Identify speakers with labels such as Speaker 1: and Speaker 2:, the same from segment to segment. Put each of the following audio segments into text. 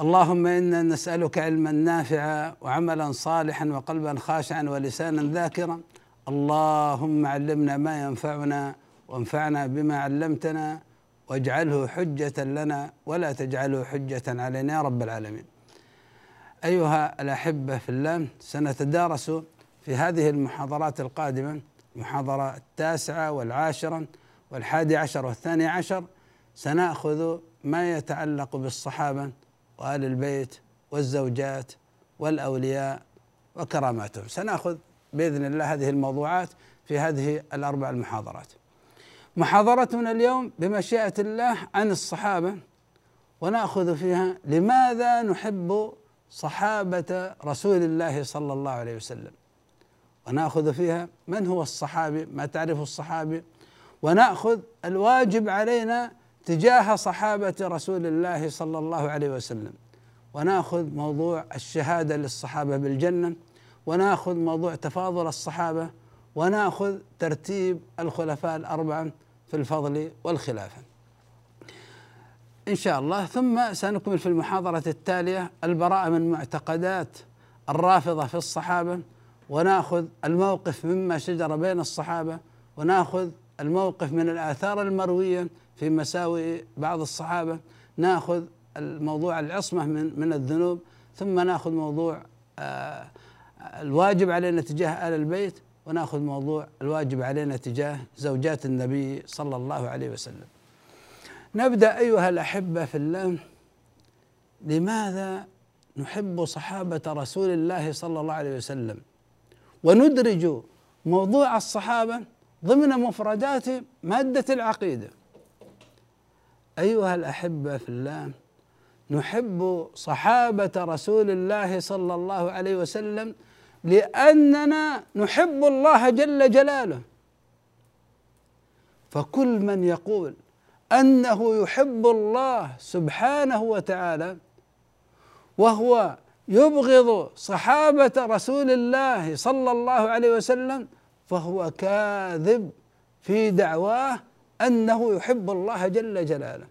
Speaker 1: اللهم انا نسالك علما نافعا وعملا صالحا وقلبا خاشعا ولسانا ذاكرا اللهم علمنا ما ينفعنا وانفعنا بما علمتنا واجعله حجه لنا ولا تجعله حجه علينا يا رب العالمين ايها الاحبه في الله سنتدارس في هذه المحاضرات القادمه المحاضره التاسعه والعاشره والحادي عشر والثاني عشر سناخذ ما يتعلق بالصحابه وآل البيت والزوجات والأولياء وكراماتهم سنأخذ بإذن الله هذه الموضوعات في هذه الأربع المحاضرات محاضرتنا اليوم بمشيئة الله عن الصحابة ونأخذ فيها لماذا نحب صحابة رسول الله صلى الله عليه وسلم ونأخذ فيها من هو الصحابي ما تعرف الصحابي ونأخذ الواجب علينا تجاه صحابه رسول الله صلى الله عليه وسلم وناخذ موضوع الشهاده للصحابه بالجنه وناخذ موضوع تفاضل الصحابه وناخذ ترتيب الخلفاء الاربعه في الفضل والخلافه. ان شاء الله ثم سنكمل في المحاضره التاليه البراءه من معتقدات الرافضه في الصحابه وناخذ الموقف مما شجر بين الصحابه وناخذ الموقف من الآثار المروية في مساوي بعض الصحابة ناخذ الموضوع العصمة من من الذنوب ثم ناخذ موضوع آه، الواجب علينا تجاه آل البيت وناخذ موضوع الواجب علينا تجاه زوجات النبي صلى الله عليه وسلم نبدأ أيها الأحبة في الله لماذا نحب صحابة رسول الله صلى الله عليه وسلم وندرج موضوع الصحابة ضمن مفردات مادة العقيدة أيها الأحبة في الله نحب صحابة رسول الله صلى الله عليه وسلم لأننا نحب الله جل جلاله فكل من يقول أنه يحب الله سبحانه وتعالى وهو يبغض صحابة رسول الله صلى الله عليه وسلم فهو كاذب في دعواه انه يحب الله جل جلاله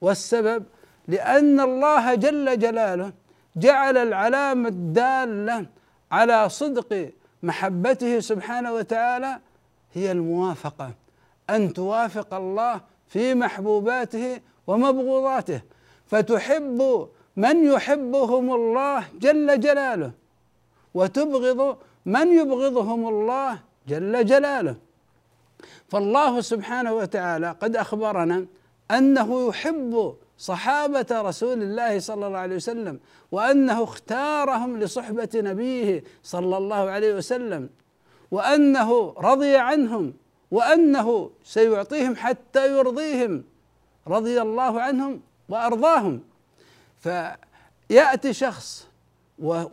Speaker 1: والسبب لان الله جل جلاله جعل العلامه الداله على صدق محبته سبحانه وتعالى هي الموافقه ان توافق الله في محبوباته ومبغوضاته فتحب من يحبهم الله جل جلاله وتبغض من يبغضهم الله جل جلاله فالله سبحانه وتعالى قد اخبرنا انه يحب صحابه رسول الله صلى الله عليه وسلم وانه اختارهم لصحبه نبيه صلى الله عليه وسلم وانه رضي عنهم وانه سيعطيهم حتى يرضيهم رضي الله عنهم وارضاهم فياتي شخص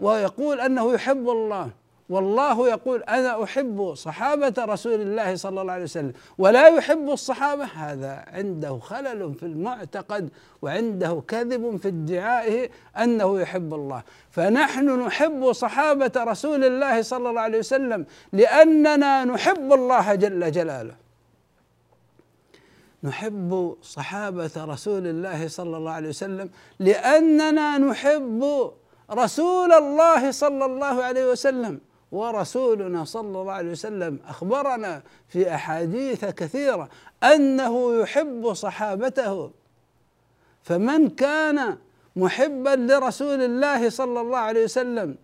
Speaker 1: ويقول انه يحب الله والله يقول انا احب صحابه رسول الله صلى الله عليه وسلم ولا يحب الصحابه هذا عنده خلل في المعتقد وعنده كذب في ادعائه انه يحب الله فنحن نحب صحابه رسول الله صلى الله عليه وسلم لاننا نحب الله جل جلاله نحب صحابه رسول الله صلى الله عليه وسلم لاننا نحب رسول الله صلى الله عليه وسلم ورسولنا صلى الله عليه وسلم اخبرنا في احاديث كثيره انه يحب صحابته فمن كان محبا لرسول الله صلى الله عليه وسلم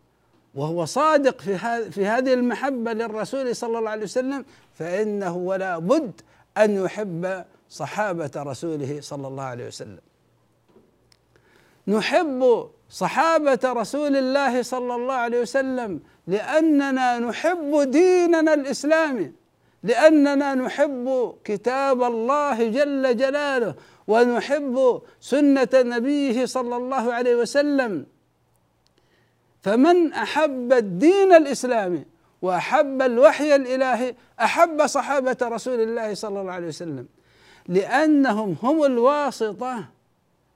Speaker 1: وهو صادق في في هذه المحبه للرسول صلى الله عليه وسلم فانه ولا بد ان يحب صحابه رسوله صلى الله عليه وسلم نحب صحابه رسول الله صلى الله عليه وسلم لاننا نحب ديننا الاسلامي لاننا نحب كتاب الله جل جلاله ونحب سنه نبيه صلى الله عليه وسلم فمن احب الدين الاسلامي واحب الوحي الالهي احب صحابه رسول الله صلى الله عليه وسلم لانهم هم الواسطه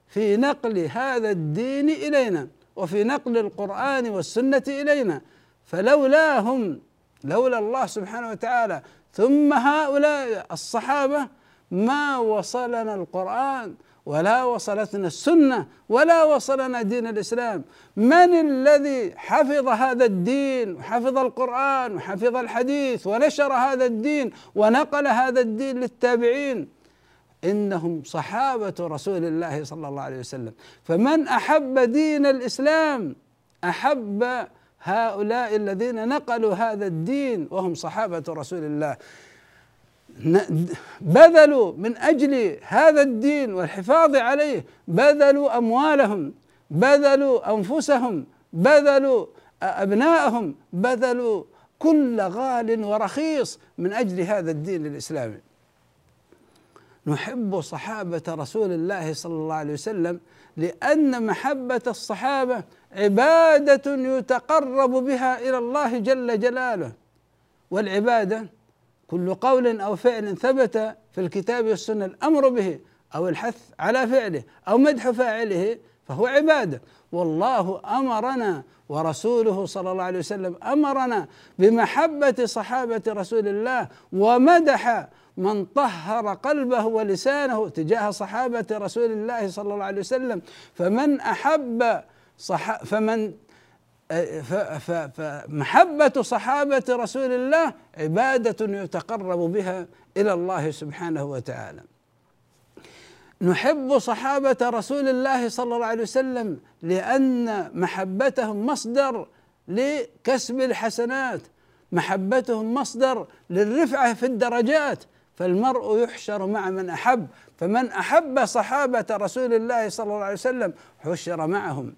Speaker 1: في نقل هذا الدين الينا وفي نقل القران والسنه الينا فلولاهم لولا الله سبحانه وتعالى ثم هؤلاء الصحابه ما وصلنا القران ولا وصلتنا السنه ولا وصلنا دين الاسلام من الذي حفظ هذا الدين وحفظ القران وحفظ الحديث ونشر هذا الدين ونقل هذا الدين للتابعين انهم صحابه رسول الله صلى الله عليه وسلم فمن احب دين الاسلام احب هؤلاء الذين نقلوا هذا الدين وهم صحابه رسول الله بذلوا من اجل هذا الدين والحفاظ عليه بذلوا اموالهم بذلوا انفسهم بذلوا ابناءهم بذلوا كل غال ورخيص من اجل هذا الدين الاسلامي نحب صحابه رسول الله صلى الله عليه وسلم لأن محبة الصحابة عبادة يتقرب بها إلى الله جل جلاله والعبادة كل قول أو فعل ثبت في الكتاب والسنة الأمر به أو الحث على فعله أو مدح فاعله فهو عباده والله امرنا ورسوله صلى الله عليه وسلم امرنا بمحبه صحابه رسول الله ومدح من طهر قلبه ولسانه تجاه صحابه رسول الله صلى الله عليه وسلم فمن احب صح فمن فمحبة صحابة رسول الله عبادة يتقرب بها إلى الله سبحانه وتعالى. نحب صحابة رسول الله صلى الله عليه وسلم لأن محبتهم مصدر لكسب الحسنات، محبتهم مصدر للرفعة في الدرجات، فالمرء يحشر مع من احب فمن احب صحابه رسول الله صلى الله عليه وسلم حشر معهم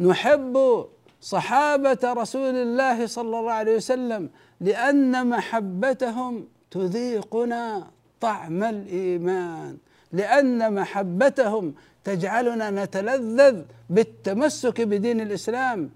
Speaker 1: نحب صحابه رسول الله صلى الله عليه وسلم لان محبتهم تذيقنا طعم الايمان لان محبتهم تجعلنا نتلذذ بالتمسك بدين الاسلام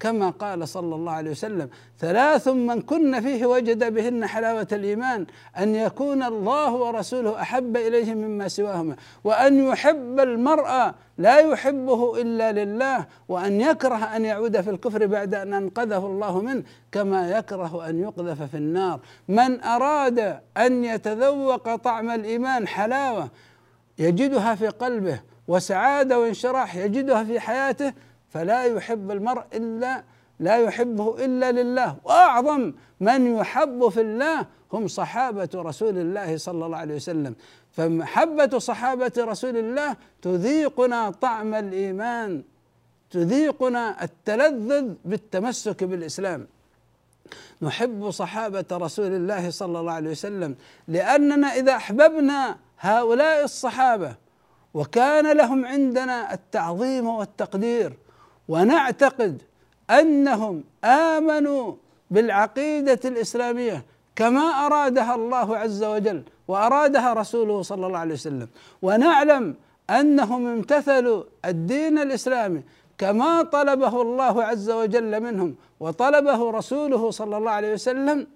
Speaker 1: كما قال صلى الله عليه وسلم ثلاث من كن فيه وجد بهن حلاوة الإيمان أن يكون الله ورسوله أحب إليه مما سواهما وأن يحب المرأة لا يحبه إلا لله وأن يكره أن يعود في الكفر بعد أن أنقذه الله منه كما يكره أن يقذف في النار من أراد أن يتذوق طعم الإيمان حلاوة يجدها في قلبه وسعادة وانشراح يجدها في حياته فلا يحب المرء إلا لا يحبه إلا لله وأعظم من يحب في الله هم صحابة رسول الله صلى الله عليه وسلم فمحبة صحابة رسول الله تذيقنا طعم الإيمان تذيقنا التلذذ بالتمسك بالإسلام نحب صحابة رسول الله صلى الله عليه وسلم لأننا إذا أحببنا هؤلاء الصحابة وكان لهم عندنا التعظيم والتقدير ونعتقد انهم امنوا بالعقيده الاسلاميه كما ارادها الله عز وجل وارادها رسوله صلى الله عليه وسلم ونعلم انهم امتثلوا الدين الاسلامي كما طلبه الله عز وجل منهم وطلبه رسوله صلى الله عليه وسلم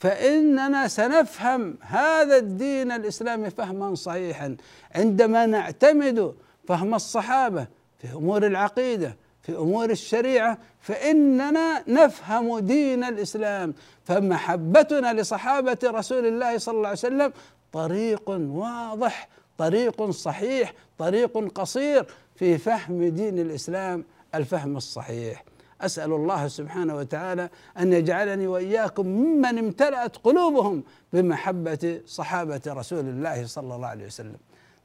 Speaker 1: فاننا سنفهم هذا الدين الاسلامي فهما صحيحا عندما نعتمد فهم الصحابه في امور العقيده في امور الشريعه فاننا نفهم دين الاسلام فمحبتنا لصحابه رسول الله صلى الله عليه وسلم طريق واضح طريق صحيح طريق قصير في فهم دين الاسلام الفهم الصحيح اسال الله سبحانه وتعالى ان يجعلني واياكم ممن امتلأت قلوبهم بمحبه صحابه رسول الله صلى الله عليه وسلم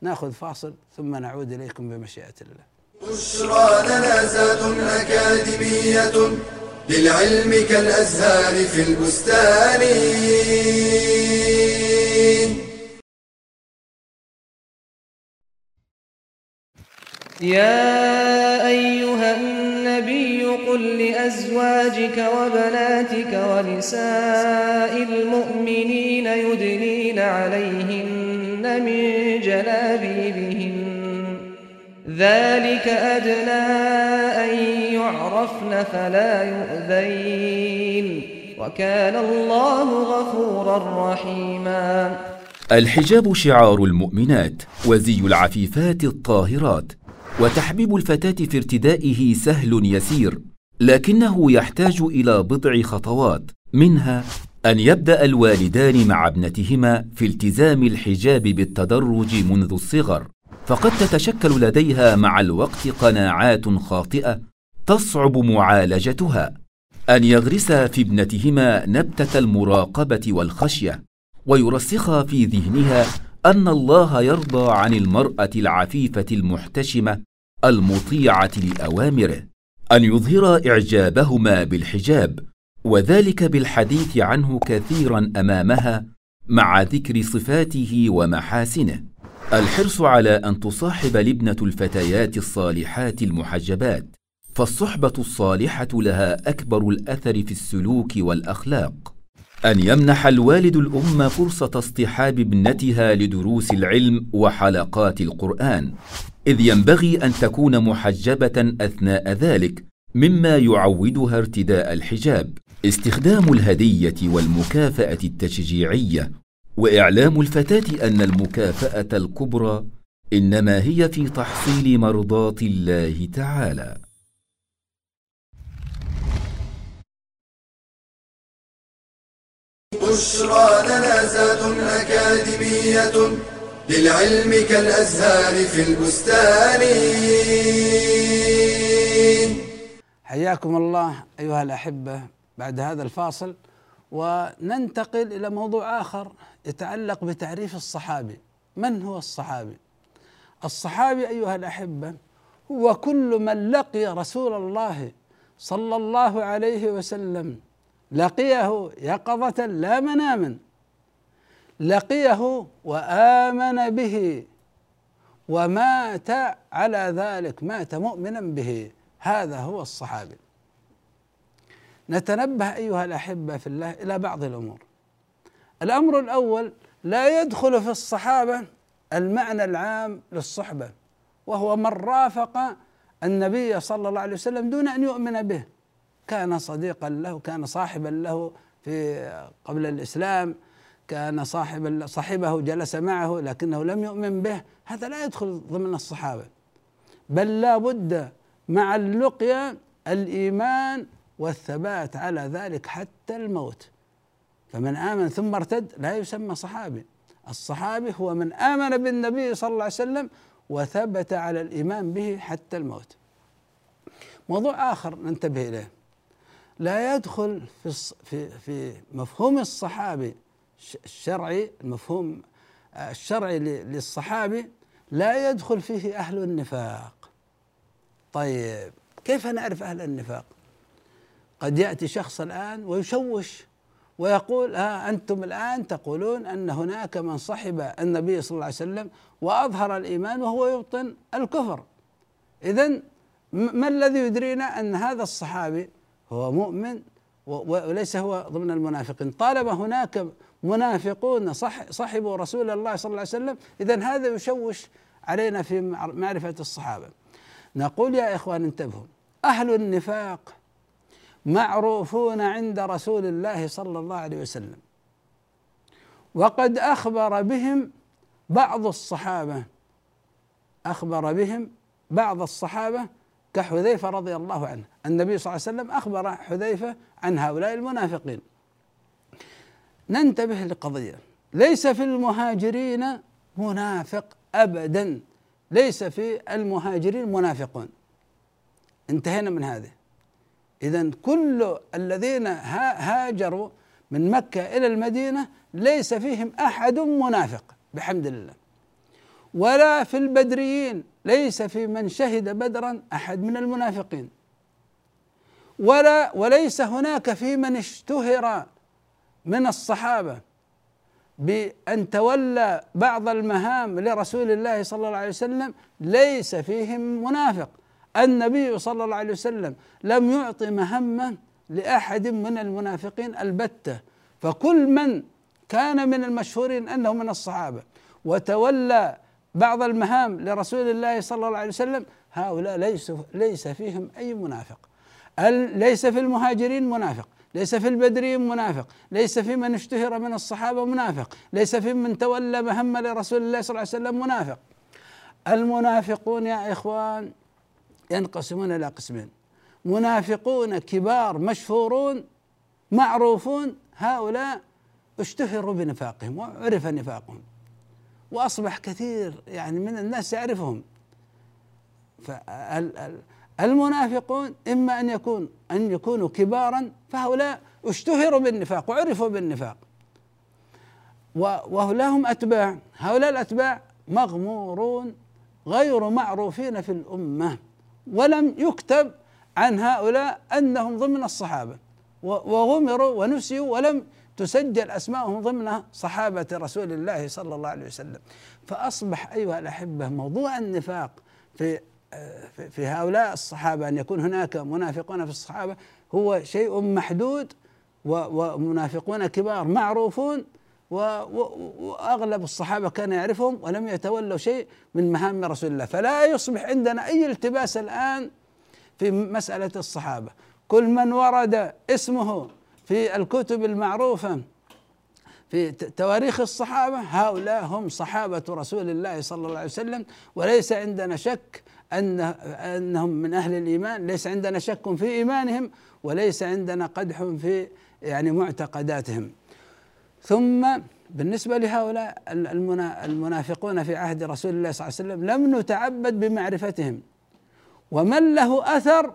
Speaker 1: ناخذ فاصل ثم نعود اليكم بمشيئه الله بشرى لنا زاد أكاديمية للعلم كالأزهار في البستان يا أيها النبي قل لأزواجك
Speaker 2: وبناتك ونساء المؤمنين يدنين عليهن من جلابيبهن ذلك أدنى أن يعرفن فلا يؤذين وكان الله غفورا رحيما الحجاب شعار المؤمنات وزي العفيفات الطاهرات وتحبيب الفتاة في ارتدائه سهل يسير لكنه يحتاج إلى بضع خطوات منها أن يبدأ الوالدان مع ابنتهما في التزام الحجاب بالتدرج منذ الصغر فقد تتشكل لديها مع الوقت قناعات خاطئه تصعب معالجتها ان يغرسا في ابنتهما نبته المراقبه والخشيه ويرسخا في ذهنها ان الله يرضى عن المراه العفيفه المحتشمه المطيعه لاوامره ان يظهرا اعجابهما بالحجاب وذلك بالحديث عنه كثيرا امامها مع ذكر صفاته ومحاسنه الحرص على أن تصاحب الابنة الفتيات الصالحات المحجبات فالصحبة الصالحة لها أكبر الأثر في السلوك والأخلاق أن يمنح الوالد الأم فرصة اصطحاب ابنتها لدروس العلم وحلقات القرآن إذ ينبغي أن تكون محجبة أثناء ذلك مما يعودها ارتداء الحجاب استخدام الهدية والمكافأة التشجيعية واعلام الفتاه ان المكافاه الكبرى انما هي في تحصيل مرضاه الله تعالى بشرى
Speaker 1: جنازات اكاديميه للعلم كالازهار في البستان حياكم الله ايها الاحبه بعد هذا الفاصل وننتقل الى موضوع اخر يتعلق بتعريف الصحابي من هو الصحابي الصحابي ايها الاحبه هو كل من لقي رسول الله صلى الله عليه وسلم لقيه يقظه لا مناما لقيه وامن به ومات على ذلك مات مؤمنا به هذا هو الصحابي نتنبه ايها الاحبه في الله الى بعض الامور. الامر الاول لا يدخل في الصحابه المعنى العام للصحبه وهو من رافق النبي صلى الله عليه وسلم دون ان يؤمن به كان صديقا له كان صاحبا له في قبل الاسلام كان صاحب صاحبه جلس معه لكنه لم يؤمن به هذا لا يدخل ضمن الصحابه بل لا بد مع اللقيا الايمان والثبات على ذلك حتى الموت فمن آمن ثم ارتد لا يسمى صحابي الصحابي هو من آمن بالنبي صلى الله عليه وسلم وثبت على الإيمان به حتى الموت موضوع آخر ننتبه إليه لا يدخل في في في مفهوم الصحابي الشرعي المفهوم آه، الشرعي للصحابي لا يدخل فيه أهل النفاق طيب كيف نعرف أهل النفاق قد ياتي شخص الان ويشوش ويقول ها آه، انتم الان تقولون ان هناك من صحب النبي صلى الله عليه وسلم واظهر الايمان وهو يبطن الكفر اذا ما الذي يدرينا ان هذا الصحابي هو مؤمن وليس هو ضمن المنافقين طالما هناك منافقون صح صحبوا رسول الله صلى الله عليه وسلم اذا هذا يشوش علينا في معرفه الصحابه نقول يا اخوان انتبهوا اهل النفاق معروفون عند رسول الله صلى الله عليه وسلم وقد اخبر بهم بعض الصحابه اخبر بهم بعض الصحابه كحذيفه رضي الله عنه النبي صلى الله عليه وسلم اخبر حذيفه عن هؤلاء المنافقين ننتبه لقضيه ليس في المهاجرين منافق ابدا ليس في المهاجرين منافقون انتهينا من هذه إذا كل الذين هاجروا من مكة إلى المدينة ليس فيهم أحد منافق بحمد الله ولا في البدريين ليس في من شهد بدرا أحد من المنافقين ولا وليس هناك في من اشتهر من الصحابة بأن تولى بعض المهام لرسول الله صلى الله عليه وسلم ليس فيهم منافق النبي صلى الله عليه وسلم لم يعطي مهمة لأحد من المنافقين البتة فكل من كان من المشهورين أنه من الصحابة وتولى بعض المهام لرسول الله صلى الله عليه وسلم هؤلاء ليس ليس فيهم أي منافق ليس في المهاجرين منافق ليس في البدريين منافق ليس في من اشتهر من الصحابة منافق ليس في من تولى مهمة لرسول الله صلى الله عليه وسلم منافق المنافقون يا إخوان ينقسمون الى قسمين منافقون كبار مشهورون معروفون هؤلاء اشتهروا بنفاقهم وعرف نفاقهم واصبح كثير يعني من الناس يعرفهم فالمنافقون اما ان يكون ان يكونوا كبارا فهؤلاء اشتهروا بالنفاق وعرفوا بالنفاق ولهم اتباع هؤلاء الاتباع مغمورون غير معروفين في الامه ولم يكتب عن هؤلاء انهم ضمن الصحابه وغمروا ونسيوا ولم تسجل اسماءهم ضمن صحابه رسول الله صلى الله عليه وسلم فاصبح ايها الاحبه موضوع النفاق في في هؤلاء الصحابه ان يكون هناك منافقون في الصحابه هو شيء محدود ومنافقون كبار معروفون واغلب الصحابه كان يعرفهم ولم يتولوا شيء من مهام رسول الله فلا يصبح عندنا اي التباس الان في مساله الصحابه كل من ورد اسمه في الكتب المعروفه في تواريخ الصحابه هؤلاء هم صحابه رسول الله صلى الله عليه وسلم وليس عندنا شك أن أنهم من أهل الإيمان ليس عندنا شك في إيمانهم وليس عندنا قدح في يعني معتقداتهم ثم بالنسبة لهؤلاء المنافقون في عهد رسول الله صلى الله عليه وسلم لم نتعبد بمعرفتهم ومن له أثر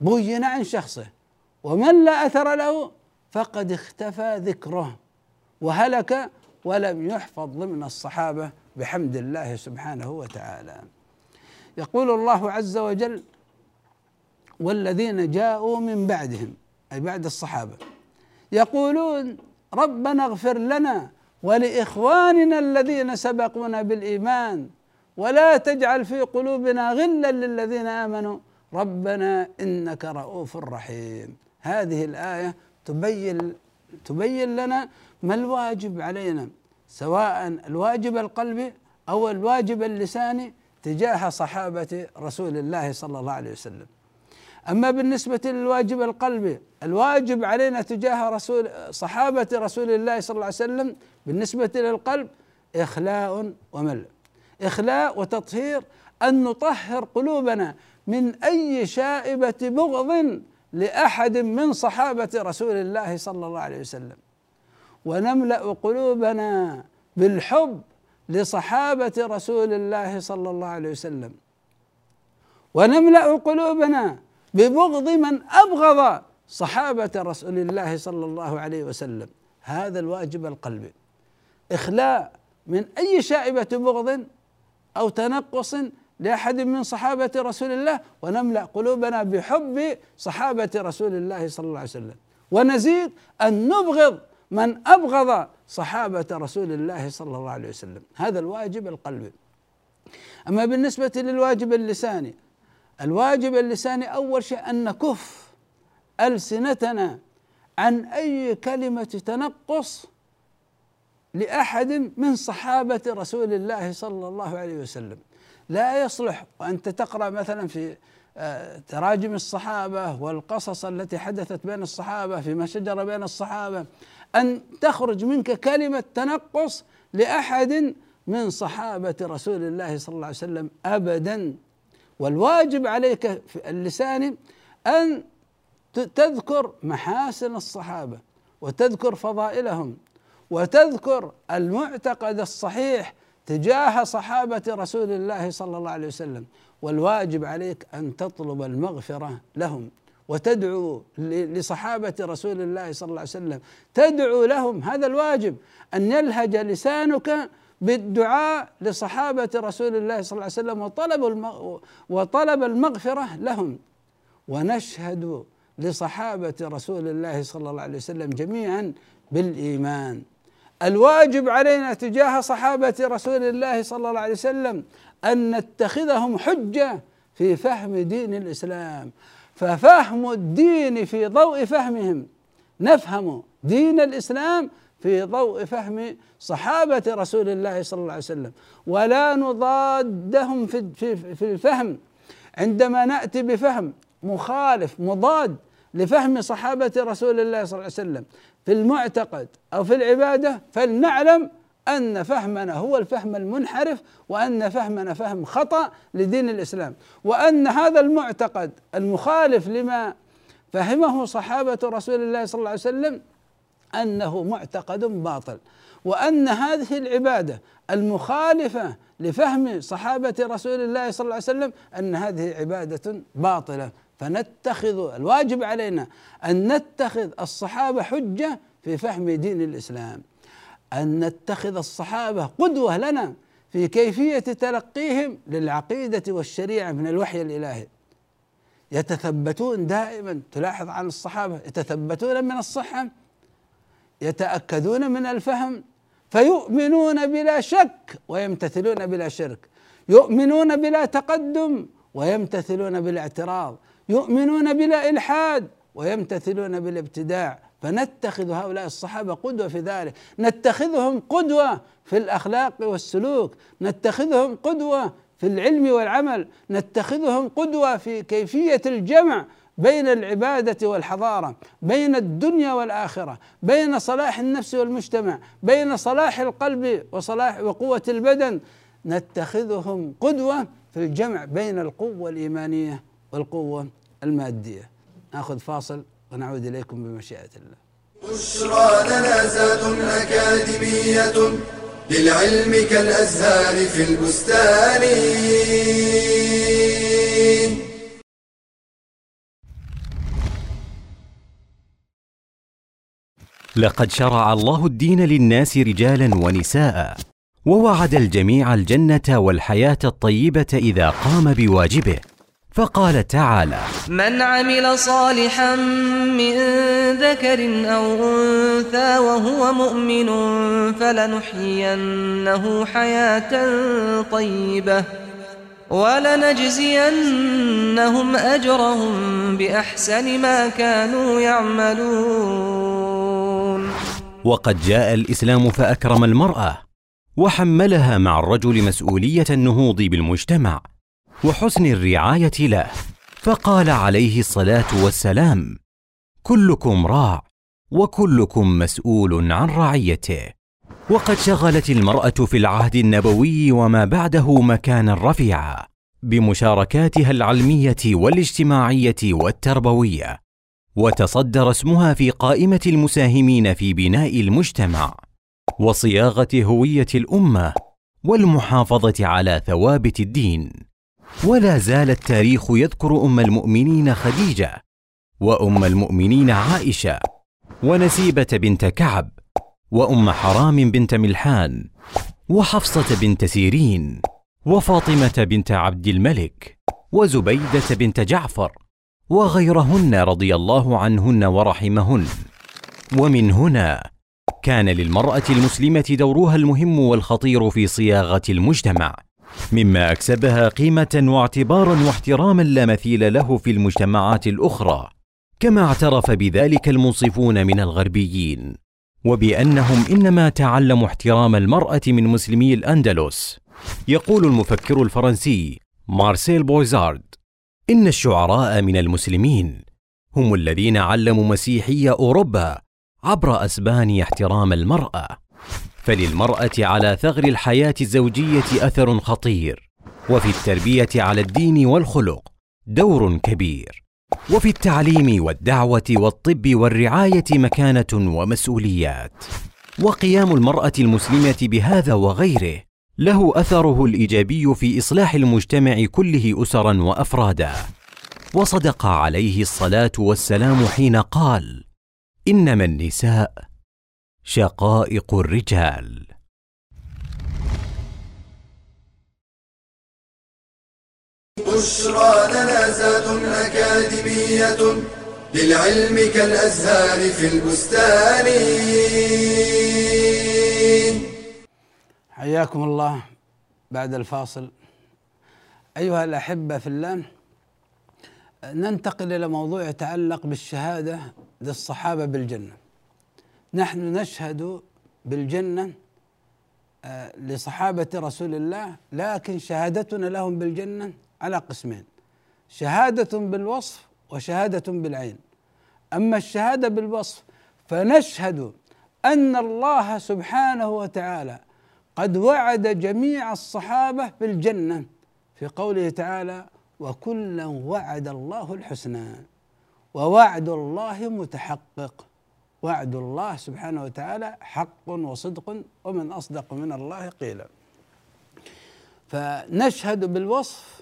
Speaker 1: بين عن شخصه ومن لا أثر له فقد اختفى ذكره وهلك ولم يحفظ ضمن الصحابة بحمد الله سبحانه وتعالى يقول الله عز وجل والذين جاءوا من بعدهم أي بعد الصحابة يقولون ربنا اغفر لنا ولاخواننا الذين سبقونا بالايمان ولا تجعل في قلوبنا غلا للذين امنوا ربنا انك رؤوف رحيم هذه الايه تبين تبين لنا ما الواجب علينا سواء الواجب القلبي او الواجب اللساني تجاه صحابه رسول الله صلى الله عليه وسلم أما بالنسبة للواجب القلبي الواجب علينا تجاه رسول صحابة رسول الله صلى الله عليه وسلم بالنسبة للقلب إخلاء وملء إخلاء وتطهير أن نطهر قلوبنا من أي شائبة بغض لأحد من صحابة رسول الله صلى الله عليه وسلم ونملأ قلوبنا بالحب لصحابة رسول الله صلى الله عليه وسلم ونملأ قلوبنا ببغض من ابغض صحابه رسول الله صلى الله عليه وسلم هذا الواجب القلبي اخلاء من اي شائبه بغض او تنقص لاحد من صحابه رسول الله ونملا قلوبنا بحب صحابه رسول الله صلى الله عليه وسلم ونزيد ان نبغض من ابغض صحابه رسول الله صلى الله عليه وسلم هذا الواجب القلبي اما بالنسبه للواجب اللساني الواجب اللساني اول شيء ان نكف السنتنا عن اي كلمه تنقص لاحد من صحابه رسول الله صلى الله عليه وسلم لا يصلح وانت تقرا مثلا في آه، تراجم الصحابه والقصص التي حدثت بين الصحابه فيما شجر بين الصحابه ان تخرج منك كلمه تنقص لاحد من صحابه رسول الله صلى الله عليه وسلم ابدا والواجب عليك في اللسان أن تذكر محاسن الصحابة وتذكر فضائلهم وتذكر المعتقد الصحيح تجاه صحابة رسول الله صلى الله عليه وسلم والواجب عليك أن تطلب المغفرة لهم وتدعو لصحابة رسول الله صلى الله عليه وسلم تدعو لهم هذا الواجب أن يلهج لسانك بالدعاء لصحابة رسول الله صلى الله عليه وسلم وطلب وطلب المغفرة لهم ونشهد لصحابة رسول الله صلى الله عليه وسلم جميعا بالإيمان الواجب علينا تجاه صحابة رسول الله صلى الله عليه وسلم أن نتخذهم حجة في فهم دين الإسلام ففهم الدين في ضوء فهمهم نفهم دين الإسلام في ضوء فهم صحابة رسول الله صلى الله عليه وسلم ولا نضادهم في في, في الفهم عندما نأتي بفهم مخالف مضاد لفهم صحابة رسول الله صلى الله عليه وسلم في المعتقد أو في العبادة فلنعلم أن فهمنا هو الفهم المنحرف وأن فهمنا فهم خطأ لدين الإسلام وأن هذا المعتقد المخالف لما فهمه صحابة رسول الله صلى الله عليه وسلم انه معتقد باطل وان هذه العباده المخالفه لفهم صحابه رسول الله صلى الله عليه وسلم ان هذه عباده باطله فنتخذ الواجب علينا ان نتخذ الصحابه حجه في فهم دين الاسلام ان نتخذ الصحابه قدوه لنا في كيفيه تلقيهم للعقيده والشريعه من الوحي الالهي يتثبتون دائما تلاحظ عن الصحابه يتثبتون من الصحه يتأكدون من الفهم فيؤمنون بلا شك ويمتثلون بلا شرك يؤمنون بلا تقدم ويمتثلون بالاعتراض يؤمنون بلا إلحاد ويمتثلون بالابتداع فنتخذ هؤلاء الصحابة قدوة في ذلك نتخذهم قدوة في الأخلاق والسلوك نتخذهم قدوة في العلم والعمل نتخذهم قدوة في كيفية الجمع بين العباده والحضاره بين الدنيا والاخره بين صلاح النفس والمجتمع بين صلاح القلب وصلاح وقوه البدن نتخذهم قدوه في الجمع بين القوه الايمانيه والقوه الماديه ناخذ فاصل ونعود اليكم بمشيئه الله بشرى لنا اكاديميه للعلم كالازهار في البستان
Speaker 2: لقد شرع الله الدين للناس رجالا ونساء ووعد الجميع الجنه والحياه الطيبه اذا قام بواجبه فقال تعالى من عمل صالحا من ذكر او انثى وهو مؤمن فلنحيينه حياه طيبه ولنجزينهم أجرهم بأحسن ما كانوا يعملون وقد جاء الإسلام فأكرم المرأة وحملها مع الرجل مسؤولية النهوض بالمجتمع وحسن الرعاية له فقال عليه الصلاة والسلام كلكم راع وكلكم مسؤول عن رعيته وقد شغلت المرأة في العهد النبوي وما بعده مكانا رفيعا بمشاركاتها العلمية والاجتماعية والتربوية، وتصدر اسمها في قائمة المساهمين في بناء المجتمع، وصياغة هوية الأمة، والمحافظة على ثوابت الدين. ولا زال التاريخ يذكر أم المؤمنين خديجة، وأم المؤمنين عائشة، ونسيبة بنت كعب، وأم حرام بنت ملحان وحفصة بنت سيرين وفاطمة بنت عبد الملك وزبيدة بنت جعفر وغيرهن رضي الله عنهن ورحمهن ومن هنا كان للمرأة المسلمة دورها المهم والخطير في صياغة المجتمع مما أكسبها قيمة واعتبارا واحتراما لا مثيل له في المجتمعات الأخرى كما اعترف بذلك المنصفون من الغربيين وبانهم انما تعلموا احترام المراه من مسلمي الاندلس يقول المفكر الفرنسي مارسيل بويزارد ان الشعراء من المسلمين هم الذين علموا مسيحي اوروبا عبر اسبانيا احترام المراه فللمراه على ثغر الحياه الزوجيه اثر خطير وفي التربيه على الدين والخلق دور كبير وفي التعليم والدعوه والطب والرعايه مكانه ومسؤوليات وقيام المراه المسلمه بهذا وغيره له اثره الايجابي في اصلاح المجتمع كله اسرا وافرادا وصدق عليه الصلاه والسلام حين قال انما النساء شقائق الرجال بشرى
Speaker 1: لنا زاد أكاديمية للعلم كالأزهار في البستان حياكم الله بعد الفاصل أيها الأحبة في الله ننتقل إلى موضوع يتعلق بالشهادة للصحابة بالجنة نحن نشهد بالجنة آه، لصحابة رسول الله لكن شهادتنا لهم بالجنة على قسمين شهادة بالوصف وشهادة بالعين أما الشهادة بالوصف فنشهد أن الله سبحانه وتعالى قد وعد جميع الصحابة بالجنة في قوله تعالى وكلا وعد الله الحسنى ووعد الله متحقق وعد الله سبحانه وتعالى حق وصدق ومن اصدق من الله قيلا فنشهد بالوصف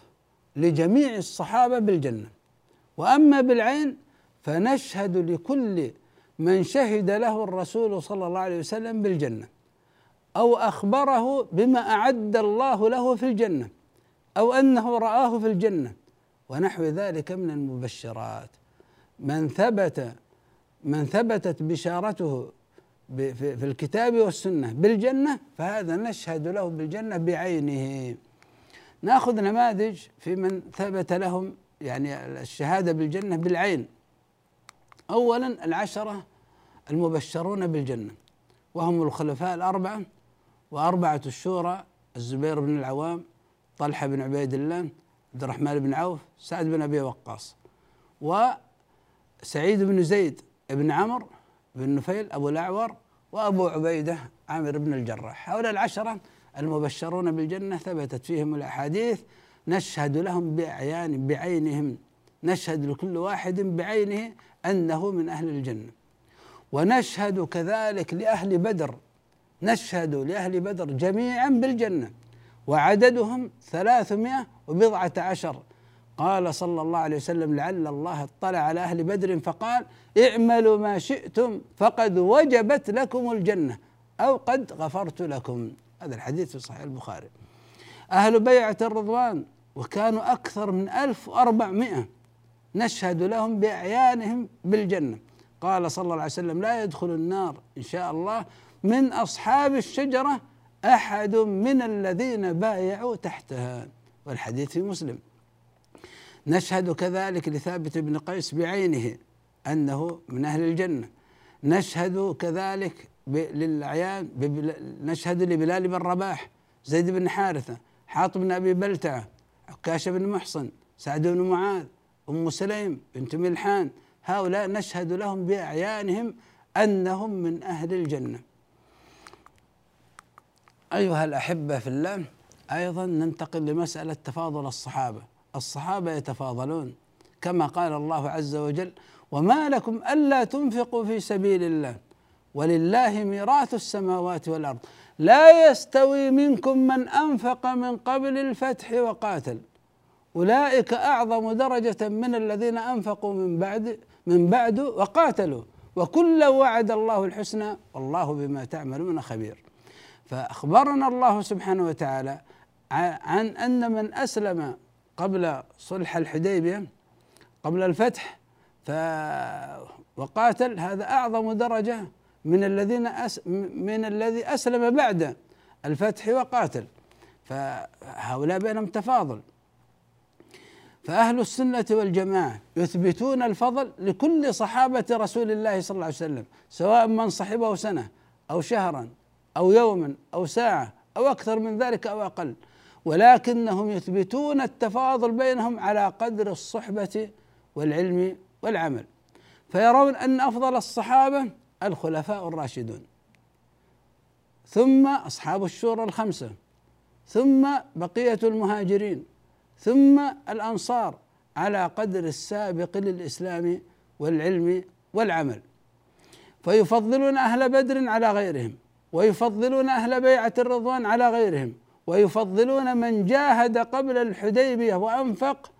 Speaker 1: لجميع الصحابه بالجنه واما بالعين فنشهد لكل من شهد له الرسول صلى الله عليه وسلم بالجنه او اخبره بما اعد الله له في الجنه او انه راه في الجنه ونحو ذلك من المبشرات من ثبت من ثبتت بشارته في الكتاب والسنه بالجنه فهذا نشهد له بالجنه بعينه ناخذ نماذج في من ثبت لهم يعني الشهاده بالجنه بالعين اولا العشره المبشرون بالجنه وهم الخلفاء الاربعه واربعه الشورى الزبير بن العوام طلحه بن عبيد الله عبد الرحمن بن عوف سعد بن ابي وقاص وسعيد بن زيد بن عمرو بن نفيل ابو الاعور وابو عبيده عامر بن الجراح هؤلاء العشره المبشرون بالجنة ثبتت فيهم الأحاديث نشهد لهم بأعيان بعينهم نشهد لكل واحد بعينه أنه من أهل الجنة ونشهد كذلك لأهل بدر نشهد لأهل بدر جميعا بالجنة وعددهم ثلاثمائة وبضعة عشر قال صلى الله عليه وسلم لعل الله اطلع على أهل بدر فقال اعملوا ما شئتم فقد وجبت لكم الجنة أو قد غفرت لكم هذا الحديث في صحيح البخاري أهل بيعة الرضوان وكانوا أكثر من ألف وأربعمائة نشهد لهم بأعيانهم بالجنة قال صلى الله عليه وسلم لا يدخل النار إن شاء الله من أصحاب الشجرة أحد من الذين بايعوا تحتها والحديث في مسلم نشهد كذلك لثابت بن قيس بعينه أنه من أهل الجنة نشهد كذلك للأعيان نشهد لبلال بن رباح زيد بن حارثة حاطب بن أبي بلتعة عكاشة بن محصن سعد بن معاذ أم سليم بنت ملحان هؤلاء نشهد لهم بأعيانهم أنهم من أهل الجنة أيها الأحبة في الله أيضا ننتقل لمسألة تفاضل الصحابة الصحابة يتفاضلون كما قال الله عز وجل وما لكم ألا تنفقوا في سبيل الله ولله ميراث السماوات والارض لا يستوي منكم من انفق من قبل الفتح وقاتل اولئك اعظم درجه من الذين انفقوا من بعد من بعد وقاتلوا وكل وعد الله الحسنى والله بما تعملون خبير فاخبرنا الله سبحانه وتعالى عن ان من اسلم قبل صلح الحديبيه قبل الفتح ف وقاتل هذا اعظم درجه من الذين أس من الذي أسلم بعد الفتح وقاتل فهؤلاء بينهم تفاضل فأهل السنة والجماعة يثبتون الفضل لكل صحابة رسول الله صلى الله عليه وسلم سواء من صحبه سنة أو شهرا أو يوما أو ساعة أو أكثر من ذلك أو أقل ولكنهم يثبتون التفاضل بينهم على قدر الصحبة والعلم والعمل فيرون أن أفضل الصحابة الخلفاء الراشدون ثم اصحاب الشورى الخمسه ثم بقيه المهاجرين ثم الانصار على قدر السابق للاسلام والعلم والعمل فيفضلون اهل بدر على غيرهم ويفضلون اهل بيعه الرضوان على غيرهم ويفضلون من جاهد قبل الحديبيه وانفق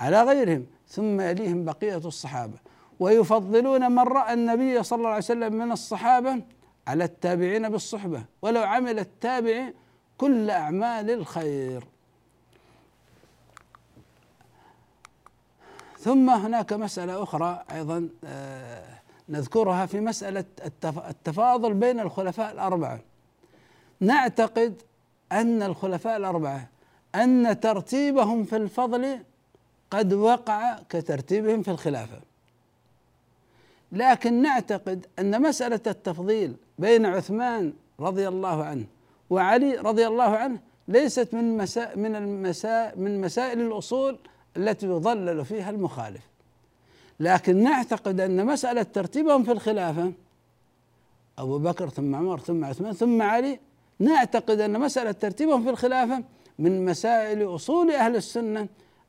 Speaker 1: على غيرهم ثم يليهم بقيه الصحابه ويفضلون من راى النبي صلى الله عليه وسلم من الصحابه على التابعين بالصحبه ولو عمل التابع كل اعمال الخير ثم هناك مساله اخرى ايضا آه، نذكرها في مساله التفاضل بين الخلفاء الاربعه نعتقد ان الخلفاء الاربعه ان ترتيبهم في الفضل قد وقع كترتيبهم في الخلافه لكن نعتقد ان مساله التفضيل بين عثمان رضي الله عنه وعلي رضي الله عنه ليست من مساء من المساء من مسائل الاصول التي يضلل فيها المخالف لكن نعتقد ان مساله ترتيبهم في الخلافه ابو بكر ثم عمر ثم عثمان ثم علي نعتقد ان مساله ترتيبهم في الخلافه من مسائل اصول اهل السنه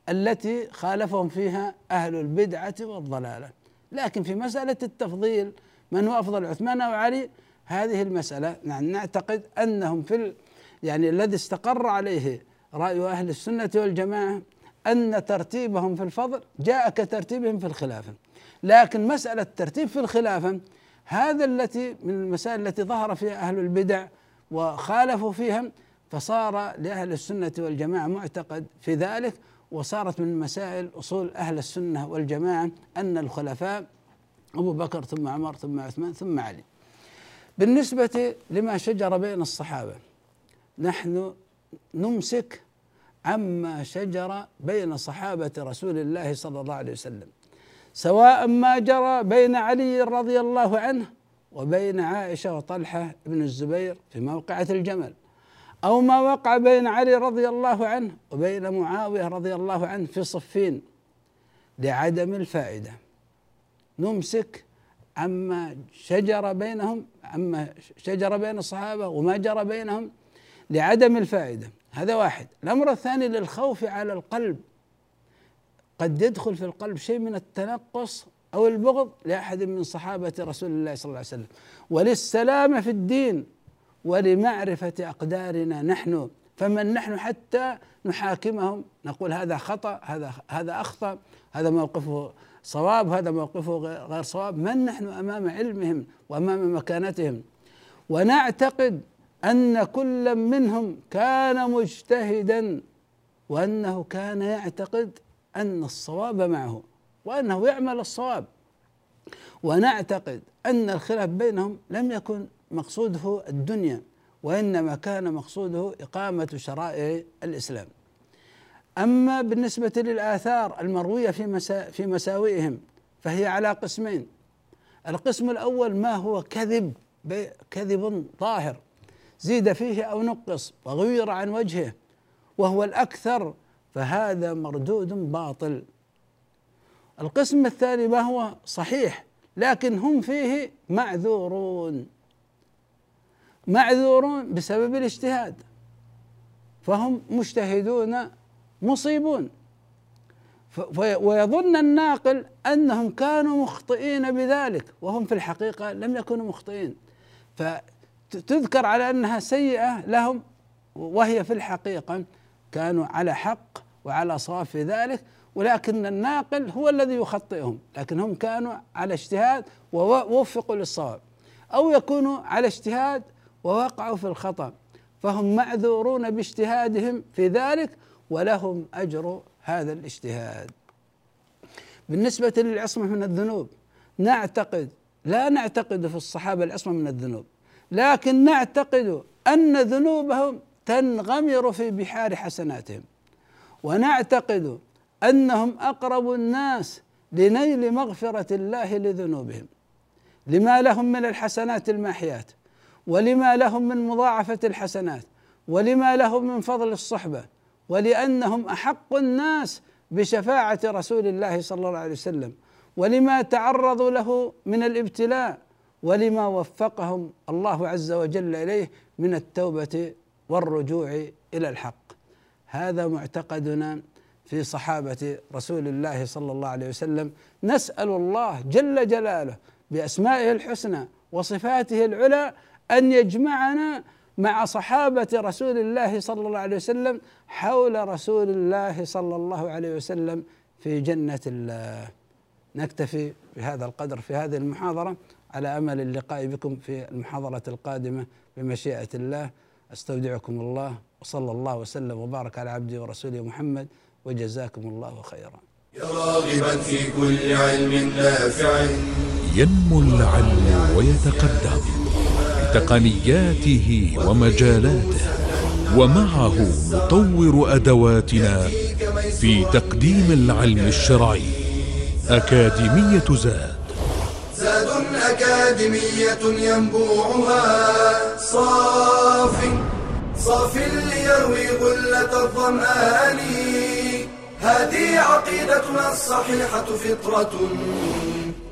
Speaker 1: التي خالفهم فيها اهل البدعه والضلاله لكن في مسألة التفضيل من هو أفضل عثمان أو علي هذه المسألة نحن نعتقد أنهم في يعني الذي استقر عليه رأي أهل السنة والجماعة أن ترتيبهم في الفضل جاء كترتيبهم في الخلافة لكن مسألة الترتيب في الخلافة هذا التي من المسائل التي ظهر فيها أهل البدع وخالفوا فيها فصار لأهل السنة والجماعة معتقد في ذلك وصارت من مسائل أصول أهل السنة والجماعة أن الخلفاء أبو بكر ثم عمر ثم عثمان ثم علي بالنسبة لما شجر بين الصحابة نحن نمسك عما شجر بين صحابة رسول الله صلى الله عليه وسلم سواء ما جرى بين علي رضي الله عنه وبين عائشة وطلحة بن الزبير في موقعة الجمل أو ما وقع بين علي رضي الله عنه وبين معاوية رضي الله عنه في صفين لعدم الفائدة نمسك عما شجر بينهم عما شجر بين الصحابة وما جرى بينهم لعدم الفائدة هذا واحد الأمر الثاني للخوف على القلب قد يدخل في القلب شيء من التنقص أو البغض لأحد من صحابة رسول الله صلى الله عليه وسلم وللسلامة في الدين ولمعرفة أقدارنا نحن فمن نحن حتى نحاكمهم نقول هذا خطأ هذا هذا أخطأ هذا موقفه صواب هذا موقفه غير صواب من نحن أمام علمهم وأمام مكانتهم ونعتقد أن كل منهم كان مجتهدا وأنه كان يعتقد أن الصواب معه وأنه يعمل الصواب ونعتقد أن الخلاف بينهم لم يكن مقصوده الدنيا وإنما كان مقصوده إقامة شرائع الإسلام أما بالنسبة للآثار المروية في, مسا في مساوئهم فهي على قسمين القسم الأول ما هو كذب كذب ظاهر زيد فيه أو نقص وغير عن وجهه وهو الأكثر فهذا مردود باطل القسم الثاني ما هو صحيح لكن هم فيه معذورون معذورون بسبب الاجتهاد فهم مجتهدون مصيبون ويظن الناقل انهم كانوا مخطئين بذلك وهم في الحقيقه لم يكونوا مخطئين فتذكر على انها سيئه لهم وهي في الحقيقه كانوا على حق وعلى صواب في ذلك ولكن الناقل هو الذي يخطئهم لكن هم كانوا على اجتهاد ووفقوا للصواب او يكونوا على اجتهاد ووقعوا في الخطأ فهم معذورون باجتهادهم في ذلك ولهم أجر هذا الاجتهاد بالنسبة للعصمة من الذنوب نعتقد لا نعتقد في الصحابة العصمة من الذنوب لكن نعتقد أن ذنوبهم تنغمر في بحار حسناتهم ونعتقد أنهم أقرب الناس لنيل مغفرة الله لذنوبهم لما لهم من الحسنات الماحيات ولما لهم من مضاعفه الحسنات ولما لهم من فضل الصحبه ولانهم احق الناس بشفاعه رسول الله صلى الله عليه وسلم ولما تعرضوا له من الابتلاء ولما وفقهم الله عز وجل اليه من التوبه والرجوع الى الحق هذا معتقدنا في صحابه رسول الله صلى الله عليه وسلم نسال الله جل جلاله باسمائه الحسنى وصفاته العلى ان يجمعنا مع صحابه رسول الله صلى الله عليه وسلم حول رسول الله صلى الله عليه وسلم في جنه الله نكتفي بهذا القدر في هذه المحاضره على امل اللقاء بكم في المحاضره القادمه بمشيئه الله استودعكم الله وصلى الله وسلم وبارك على عبده ورسوله محمد وجزاكم الله خيرا يا راغبا في كل علم نافع ينمو العلم
Speaker 2: ويتقدم تقنياته ومجالاته ومعه نطور أدواتنا في تقديم العلم الشرعي أكاديمية زاد زاد أكاديمية ينبوعها صاف صاف ليروي غلة الظمآن هذه عقيدتنا الصحيحة فطرة